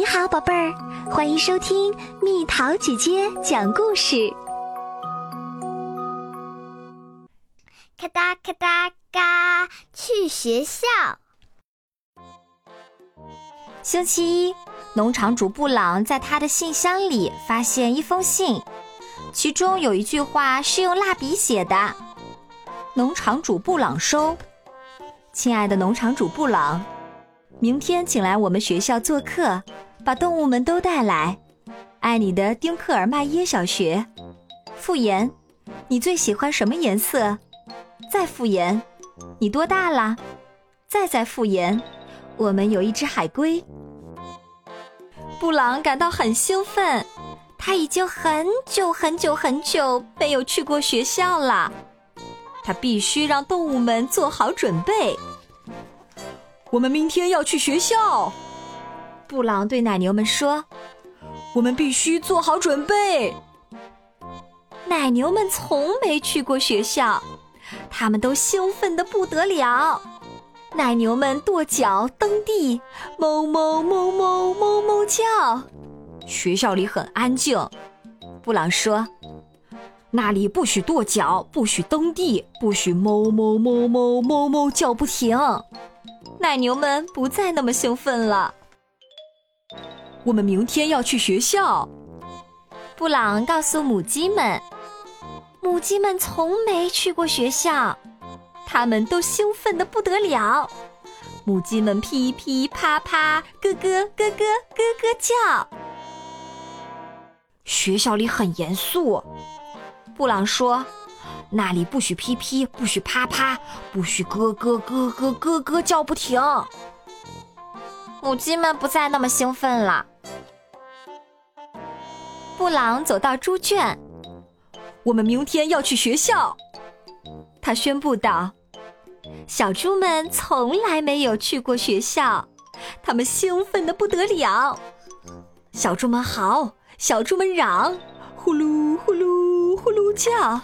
你好，宝贝儿，欢迎收听蜜桃姐姐讲故事。咔哒咔哒嘎，去学校。星期一，农场主布朗在他的信箱里发现一封信，其中有一句话是用蜡笔写的：“农场主布朗收，亲爱的农场主布朗，明天请来我们学校做客。”把动物们都带来，爱你的丁克尔麦耶小学。复言，你最喜欢什么颜色？再复言，你多大了？再再复言，我们有一只海龟。布朗感到很兴奋，他已经很久很久很久没有去过学校了。他必须让动物们做好准备。我们明天要去学校。布朗对奶牛们说：“我们必须做好准备。”奶牛们从没去过学校，他们都兴奋的不得了。奶牛们跺脚蹬地，哞哞哞哞哞哞叫。学校里很安静，布朗说：“那里不许跺脚，不许蹬地，不许哞哞哞哞哞哞叫不停。”奶牛们不再那么兴奋了。我们明天要去学校，布朗告诉母鸡们。母鸡们从没去过学校，它们都兴奋得不得了。母鸡们噼噼啪啪，咯咯咯咯咯咯叫。学校里很严肃，布朗说：“那里不许噼噼，不许啪啪，不许咯咯咯咯咯咯叫不停。”母鸡们不再那么兴奋了。布朗走到猪圈，我们明天要去学校。他宣布道：“小猪们从来没有去过学校，他们兴奋的不得了。小猪们嚎，小猪们嚷，呼噜呼噜呼噜叫。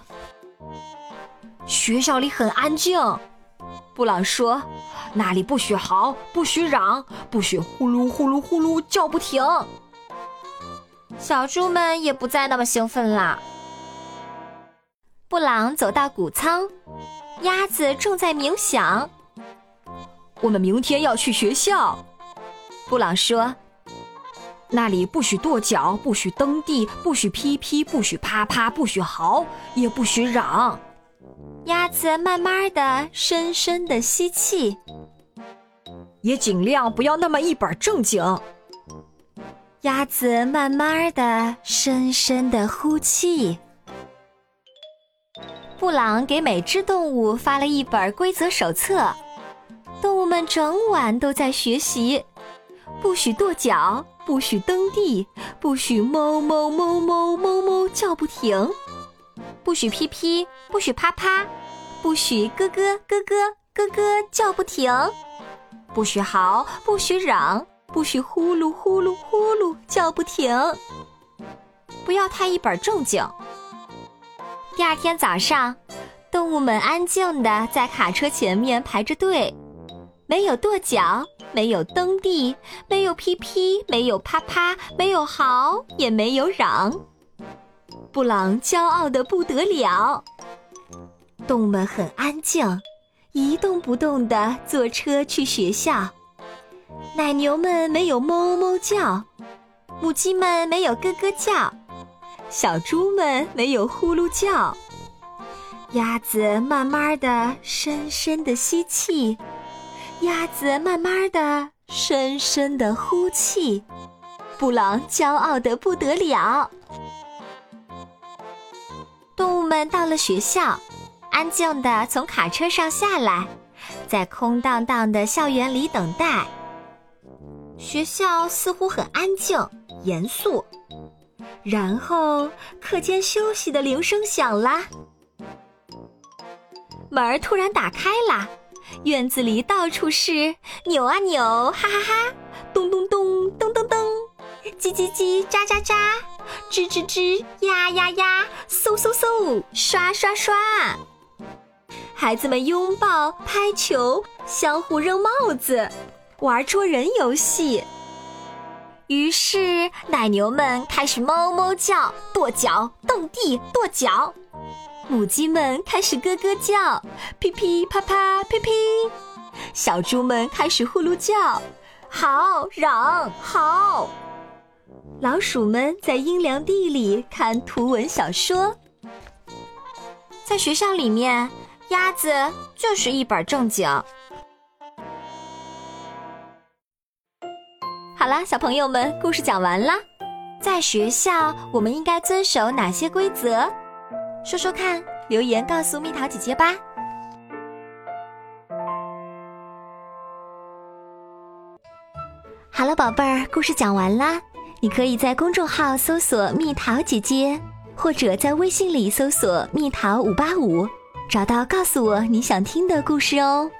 学校里很安静。”布朗说：“那里不许嚎，不许嚷，不许呼噜呼噜呼噜叫不停。”小猪们也不再那么兴奋啦。布朗走到谷仓，鸭子正在冥想。我们明天要去学校，布朗说：“那里不许跺脚，不许蹬地，不许噼噼，不许啪啪，不许嚎，也不许嚷。”鸭子慢慢的、深深的吸气，也尽量不要那么一本正经。鸭子慢慢的、深深的呼气。布朗给每只动物发了一本规则手册，动物们整晚都在学习：不许跺脚，不许蹬地，不许哞哞哞哞哞哞叫不停，不许噼噼，不许啪啪，不许咯咯咯咯咯咯叫不停，不许嚎，不许嚷。不许呼噜呼噜呼噜叫不停，不要太一本正经。第二天早上，动物们安静的在卡车前面排着队，没有跺脚，没有蹬地，没有噼噼，没有啪啪，没有嚎，也没有嚷。布朗骄傲的不得了。动物们很安静，一动不动的坐车去学校。奶牛们没有哞哞叫，母鸡们没有咯咯叫，小猪们没有呼噜叫。鸭子慢慢的、深深的吸气，鸭子慢慢的、深深的呼气。布朗骄傲的不得了。动物们到了学校，安静的从卡车上下来，在空荡荡的校园里等待。学校似乎很安静、严肃。然后，课间休息的铃声响了，门突然打开了，院子里到处是扭啊扭，哈哈哈，咚咚咚，咚咚咚，叽叽叽，喳喳喳，吱吱吱，呀呀呀，嗖嗖嗖，刷刷刷。孩子们拥抱、拍球，相互扔帽子。玩捉人游戏，于是奶牛们开始哞哞叫，跺脚蹬地跺脚；母鸡们开始咯咯叫，噼噼啪啪噼噼；小猪们开始呼噜叫，好嚷好。老鼠们在阴凉地里看图文小说。在学校里面，鸭子就是一本正经。好啦，小朋友们，故事讲完啦。在学校，我们应该遵守哪些规则？说说看，留言告诉蜜桃姐姐吧。好了，宝贝儿，故事讲完啦。你可以在公众号搜索“蜜桃姐姐”，或者在微信里搜索“蜜桃五八五”，找到告诉我你想听的故事哦。